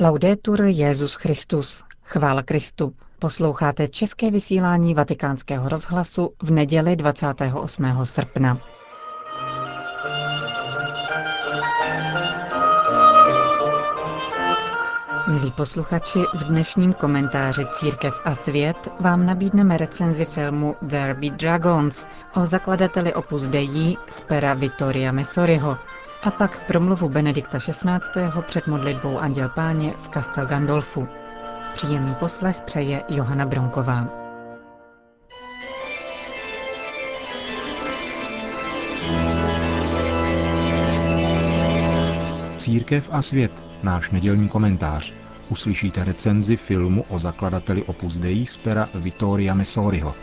Laudetur Jezus Christus. Chvála Kristu. Posloucháte české vysílání Vatikánského rozhlasu v neděli 28. srpna. Milí posluchači, v dnešním komentáři Církev a svět vám nabídneme recenzi filmu There Be Dragons o zakladateli Opus Dei z pera Vittoria Messoriho a pak promluvu Benedikta XVI. před modlitbou Anděl Páně v Castel Gandolfu. Příjemný poslech přeje Johana Bronková. Církev a svět, náš nedělní komentář. Uslyšíte recenzi filmu o zakladateli Opus Dei z pera Vittoria Messoriho.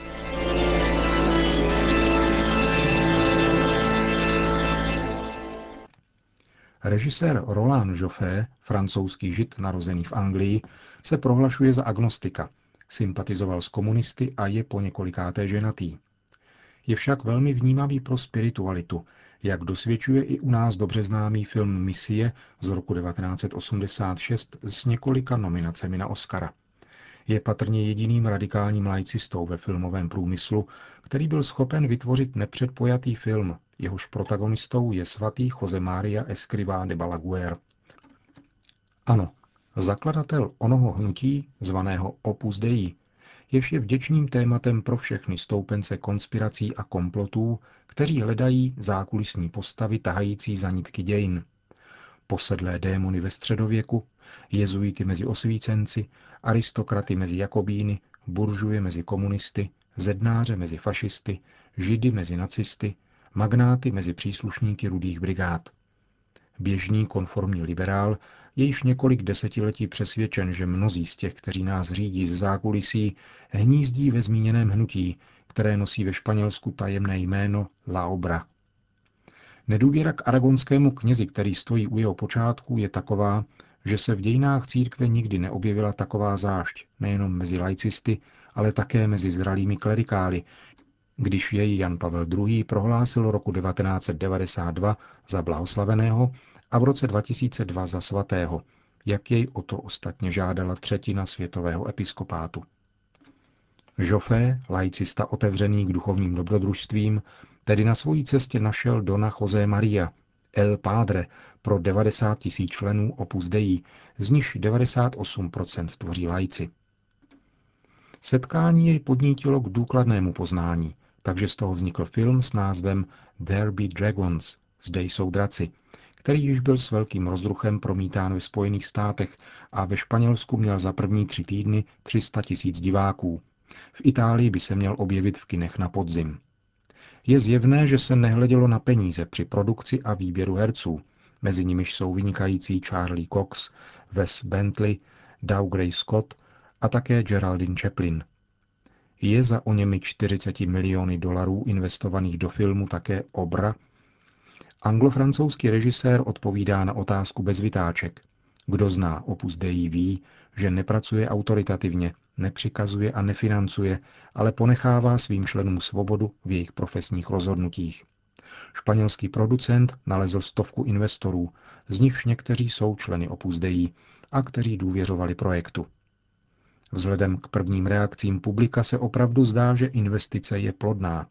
Režisér Roland Joffé, francouzský žid narozený v Anglii, se prohlašuje za agnostika. Sympatizoval s komunisty a je po několikáté ženatý. Je však velmi vnímavý pro spiritualitu, jak dosvědčuje i u nás dobře známý film Misie z roku 1986 s několika nominacemi na Oscara. Je patrně jediným radikálním laicistou ve filmovém průmyslu, který byl schopen vytvořit nepředpojatý film, jehož protagonistou je svatý Jose Maria Escrivá de Balaguer. Ano, zakladatel onoho hnutí, zvaného Opus Dei, jež je vděčným tématem pro všechny stoupence konspirací a komplotů, kteří hledají zákulisní postavy tahající za nitky dějin. Posedlé démony ve středověku, jezuity mezi osvícenci, aristokraty mezi jakobíny, buržuje mezi komunisty, zednáře mezi fašisty, židy mezi nacisty, magnáty mezi příslušníky rudých brigád. Běžný konformní liberál je již několik desetiletí přesvědčen, že mnozí z těch, kteří nás řídí z zákulisí, hnízdí ve zmíněném hnutí, které nosí ve Španělsku tajemné jméno La Obra. Nedůvěra k aragonskému knězi, který stojí u jeho počátku, je taková, že se v dějinách církve nikdy neobjevila taková zášť, nejenom mezi laicisty, ale také mezi zralými klerikály, když jej Jan Pavel II. prohlásil roku 1992 za blahoslaveného a v roce 2002 za svatého, jak jej o to ostatně žádala třetina světového episkopátu. Joffé, laicista otevřený k duchovním dobrodružstvím, tedy na svojí cestě našel Dona José Maria, El Padre, pro 90 tisíc členů Opus Dei, z nich 98% tvoří lajci. Setkání jej podnítilo k důkladnému poznání, takže z toho vznikl film s názvem There Be Dragons, zde jsou draci, který již byl s velkým rozruchem promítán ve Spojených státech a ve Španělsku měl za první tři týdny 300 tisíc diváků. V Itálii by se měl objevit v kinech na podzim. Je zjevné, že se nehledělo na peníze při produkci a výběru herců. Mezi nimiž jsou vynikající Charlie Cox, Wes Bentley, Doug Gray Scott a také Geraldine Chaplin. Je za o němi 40 miliony dolarů investovaných do filmu také Obra, Anglo-francouzský režisér odpovídá na otázku bez vytáček. Kdo zná Opus Dei ví, že nepracuje autoritativně, nepřikazuje a nefinancuje, ale ponechává svým členům svobodu v jejich profesních rozhodnutích. Španělský producent nalezl stovku investorů, z nichž někteří jsou členy Opus Dei a kteří důvěřovali projektu. Vzhledem k prvním reakcím publika se opravdu zdá, že investice je plodná.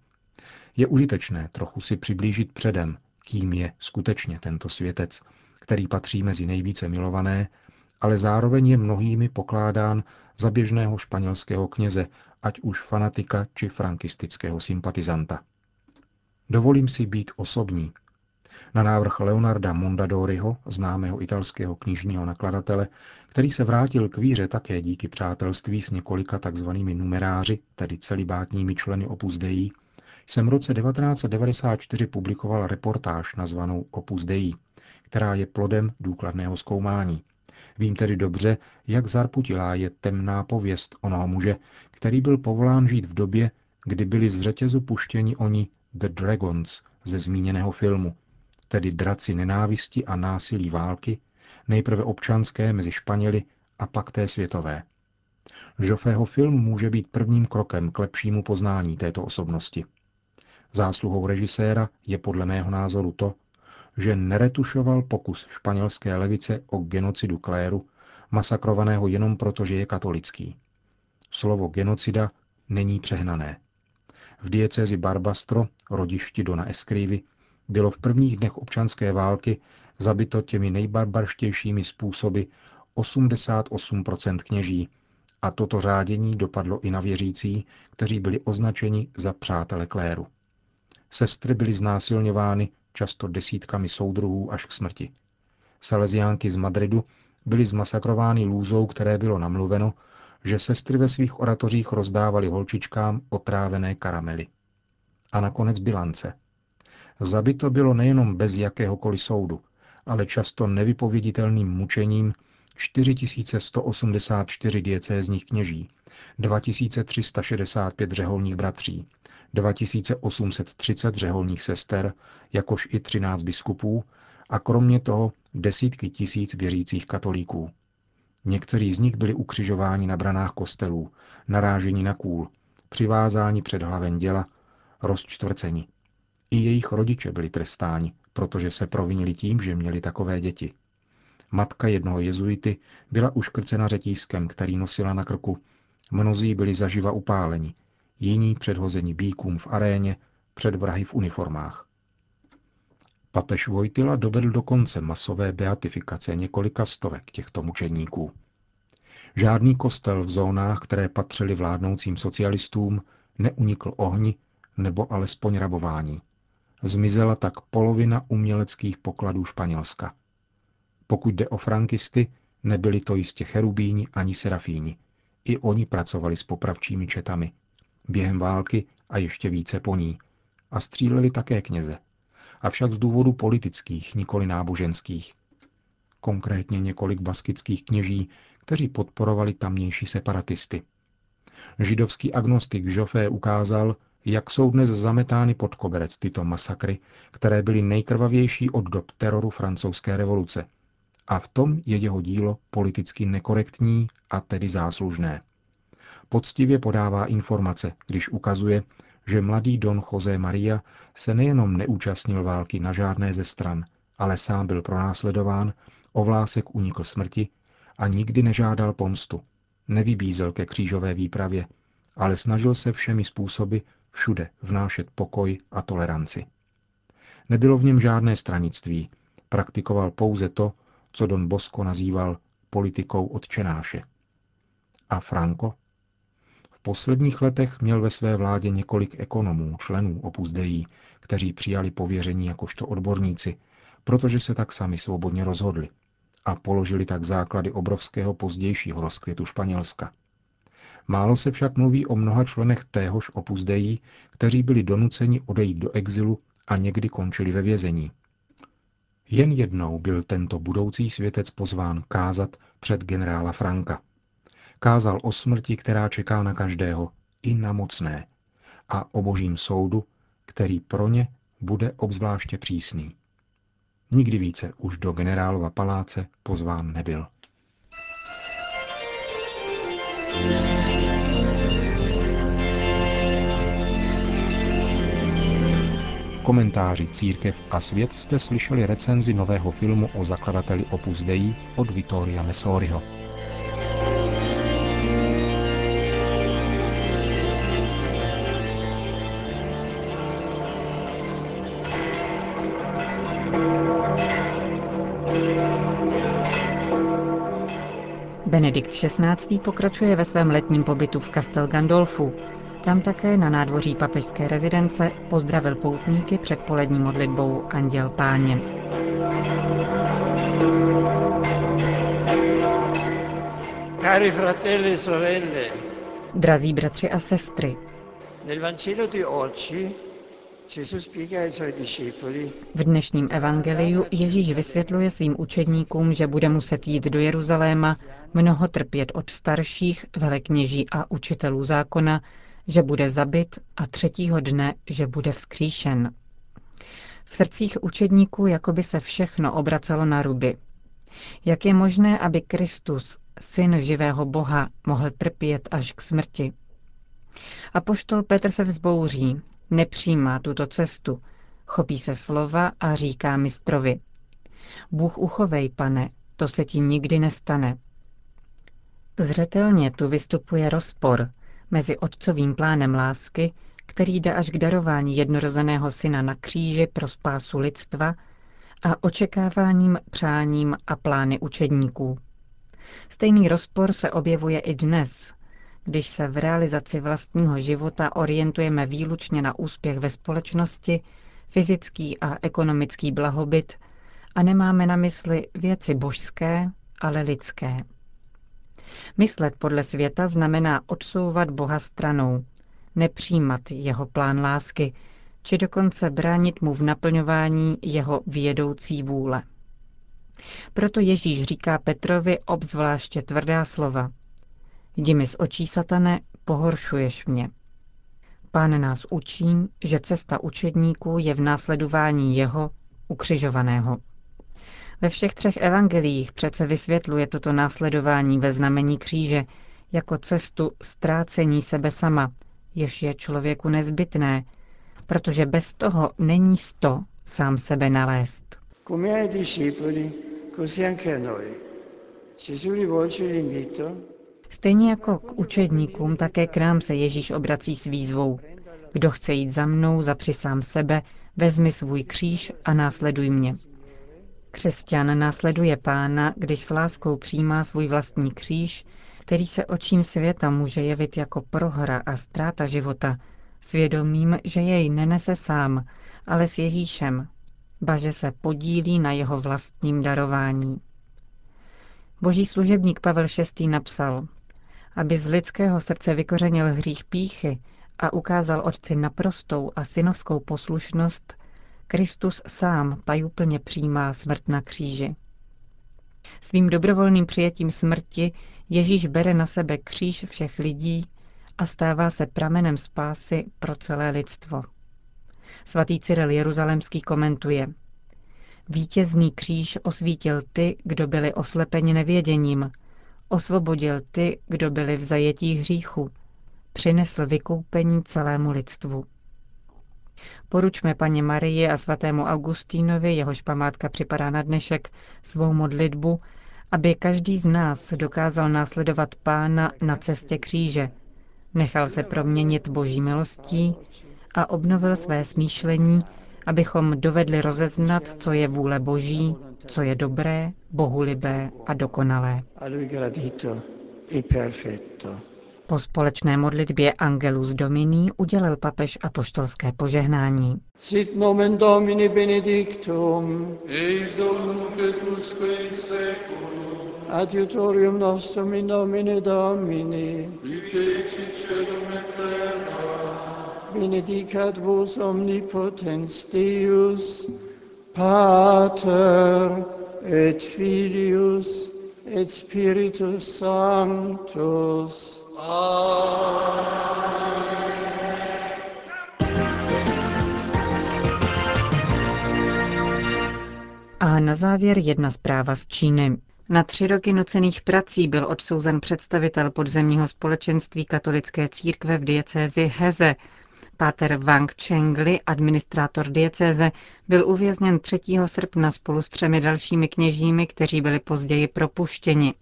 Je užitečné trochu si přiblížit předem, kým je skutečně tento světec, který patří mezi nejvíce milované, ale zároveň je mnohými pokládán za běžného španělského kněze, ať už fanatika či frankistického sympatizanta. Dovolím si být osobní. Na návrh Leonarda Mondadoriho, známého italského knižního nakladatele, který se vrátil k víře také díky přátelství s několika takzvanými numeráři, tedy celibátními členy Opus Dei, jsem v roce 1994 publikoval reportáž nazvanou Opus Dei, která je plodem důkladného zkoumání. Vím tedy dobře, jak zarputilá je temná pověst onoho muže, který byl povolán žít v době, kdy byli z řetězu puštěni oni The Dragons ze zmíněného filmu, tedy draci nenávisti a násilí války, nejprve občanské mezi Španěli a pak té světové. Joffého film může být prvním krokem k lepšímu poznání této osobnosti. Zásluhou režiséra je podle mého názoru to, že neretušoval pokus španělské levice o genocidu kléru, masakrovaného jenom proto, že je katolický. Slovo genocida není přehnané. V diecézi Barbastro, rodišti Dona Eskrivy, bylo v prvních dnech občanské války zabito těmi nejbarbarštějšími způsoby 88% kněží a toto řádění dopadlo i na věřící, kteří byli označeni za přátele kléru. Sestry byly znásilňovány často desítkami soudruhů až k smrti. Salesiánky z Madridu byly zmasakrovány lůzou, které bylo namluveno, že sestry ve svých oratořích rozdávaly holčičkám otrávené karamely. A nakonec bilance. Zabito bylo nejenom bez jakéhokoliv soudu, ale často nevypověditelným mučením 4184 diecézních kněží, 2365 řeholních bratří, 2830 řeholních sester, jakož i 13 biskupů a kromě toho desítky tisíc věřících katolíků. Někteří z nich byli ukřižováni na branách kostelů, naráženi na kůl, přivázáni před hlaven děla, rozčtvrceni. I jejich rodiče byli trestáni, protože se provinili tím, že měli takové děti. Matka jednoho jezuity byla uškrcena řetízkem, který nosila na krku. Mnozí byli zaživa upáleni, jiní předhození bíkům v aréně, před vrahy v uniformách. Papež Vojtila dovedl do konce masové beatifikace několika stovek těchto mučedníků. Žádný kostel v zónách, které patřily vládnoucím socialistům, neunikl ohni nebo alespoň rabování. Zmizela tak polovina uměleckých pokladů Španělska. Pokud jde o frankisty, nebyli to jistě cherubíni ani serafíni. I oni pracovali s popravčími četami. Během války a ještě více po ní. A stříleli také kněze. Avšak z důvodu politických, nikoli náboženských. Konkrétně několik baskických kněží, kteří podporovali tamnější separatisty. Židovský agnostik Joffé ukázal, jak jsou dnes zametány pod koberec tyto masakry, které byly nejkrvavější od dob teroru francouzské revoluce. A v tom je jeho dílo politicky nekorektní a tedy záslužné. Poctivě podává informace, když ukazuje, že mladý Don José Maria se nejenom neúčastnil války na žádné ze stran, ale sám byl pronásledován, o vlásek unikl smrti a nikdy nežádal pomstu. Nevybízel ke křížové výpravě, ale snažil se všemi způsoby všude vnášet pokoj a toleranci. Nebylo v něm žádné stranictví, praktikoval pouze to, co Don Bosco nazýval politikou odčenáše. A Franco? V posledních letech měl ve své vládě několik ekonomů, členů Opus Dei, kteří přijali pověření jakožto odborníci, protože se tak sami svobodně rozhodli a položili tak základy obrovského pozdějšího rozkvětu Španělska. Málo se však mluví o mnoha členech téhož Opus Dei, kteří byli donuceni odejít do exilu a někdy končili ve vězení. Jen jednou byl tento budoucí světec pozván kázat před generála Franka. Kázal o smrti, která čeká na každého, i na mocné, a o božím soudu, který pro ně bude obzvláště přísný. Nikdy více už do generálova paláce pozván nebyl. Komentáři Církev a svět jste slyšeli recenzi nového filmu o zakladateli Opus Dei od Vittoria Messoriho. Benedikt XVI. pokračuje ve svém letním pobytu v Castel Gandolfu. Tam také na nádvoří papežské rezidence pozdravil poutníky před polední modlitbou Anděl Páně. Cari fratelli e sorelle, Drazí bratři a sestry, nel Vangelo di oggi v dnešním evangeliu Ježíš vysvětluje svým učedníkům, že bude muset jít do Jeruzaléma, mnoho trpět od starších, velekněží a učitelů zákona, že bude zabit a třetího dne, že bude vzkříšen. V srdcích učedníků jako by se všechno obracelo na ruby. Jak je možné, aby Kristus, syn živého Boha, mohl trpět až k smrti? A poštol Petr se vzbouří, nepřijímá tuto cestu, chopí se slova a říká mistrovi. Bůh uchovej, pane, to se ti nikdy nestane. Zřetelně tu vystupuje rozpor mezi otcovým plánem lásky, který jde až k darování jednorozeného syna na kříži pro spásu lidstva, a očekáváním, přáním a plány učedníků. Stejný rozpor se objevuje i dnes, když se v realizaci vlastního života orientujeme výlučně na úspěch ve společnosti, fyzický a ekonomický blahobyt a nemáme na mysli věci božské, ale lidské. Myslet podle světa znamená odsouvat Boha stranou, nepřijímat jeho plán lásky, či dokonce bránit mu v naplňování jeho vědoucí vůle. Proto Ježíš říká Petrovi obzvláště tvrdá slova. Jdi mi z očí, satane, pohoršuješ mě. Pán nás učí, že cesta učedníků je v následování jeho, ukřižovaného. Ve všech třech evangeliích přece vysvětluje toto následování ve znamení kříže jako cestu ztrácení sebe sama, jež je člověku nezbytné, protože bez toho není sto sám sebe nalézt. Stejně jako k učedníkům, také k nám se Ježíš obrací s výzvou. Kdo chce jít za mnou, zapři sám sebe, vezmi svůj kříž a následuj mě. Křesťan následuje pána, když s láskou přijímá svůj vlastní kříž, který se očím světa může jevit jako prohra a ztráta života, svědomím, že jej nenese sám, ale s Ježíšem, ba že se podílí na jeho vlastním darování. Boží služebník Pavel VI. napsal, aby z lidského srdce vykořenil hřích píchy a ukázal otci naprostou a synovskou poslušnost, Kristus sám tajuplně přijímá smrt na kříži. Svým dobrovolným přijetím smrti Ježíš bere na sebe kříž všech lidí a stává se pramenem spásy pro celé lidstvo. Svatý Cyril Jeruzalemský komentuje. Vítězný kříž osvítil ty, kdo byli oslepeni nevěděním, osvobodil ty, kdo byli v zajetí hříchu, přinesl vykoupení celému lidstvu. Poručme paně Marii a svatému Augustínovi, jehož památka připadá na dnešek, svou modlitbu, aby každý z nás dokázal následovat Pána na cestě kříže, nechal se proměnit boží milostí a obnovil své smýšlení, abychom dovedli rozeznat, co je vůle boží, co je dobré, bohulibé a dokonalé. Po společné modlitbě Angelus Domini udělil papež apoštolské požehnání. Sit nomen Domini benedictum. Ex seculum. Adiutorium nostrum in nomine Domini. Qui feci celum et terra. Benedicat vos omnipotens Deus, Pater et Filius et Spiritus Sanctus. A na závěr jedna zpráva z Číny. Na tři roky nocených prací byl odsouzen představitel podzemního společenství katolické církve v diecézi Heze. Páter Wang Chengli, administrátor diecéze, byl uvězněn 3. srpna spolu s třemi dalšími kněžími, kteří byli později propuštěni.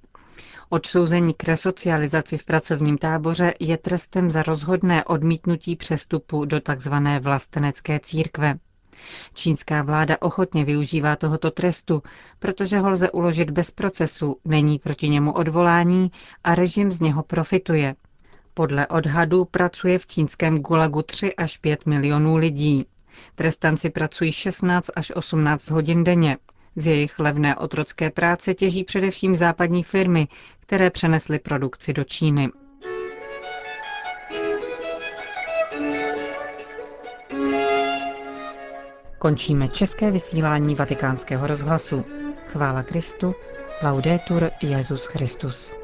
Odsouzení k resocializaci v pracovním táboře je trestem za rozhodné odmítnutí přestupu do tzv. vlastenecké církve. Čínská vláda ochotně využívá tohoto trestu, protože ho lze uložit bez procesu, není proti němu odvolání a režim z něho profituje. Podle odhadů pracuje v čínském gulagu 3 až 5 milionů lidí. Trestanci pracují 16 až 18 hodin denně. Z jejich levné otrocké práce těží především západní firmy, které přenesly produkci do Číny. Končíme české vysílání vatikánského rozhlasu. Chvála Kristu, laudetur Jezus Christus.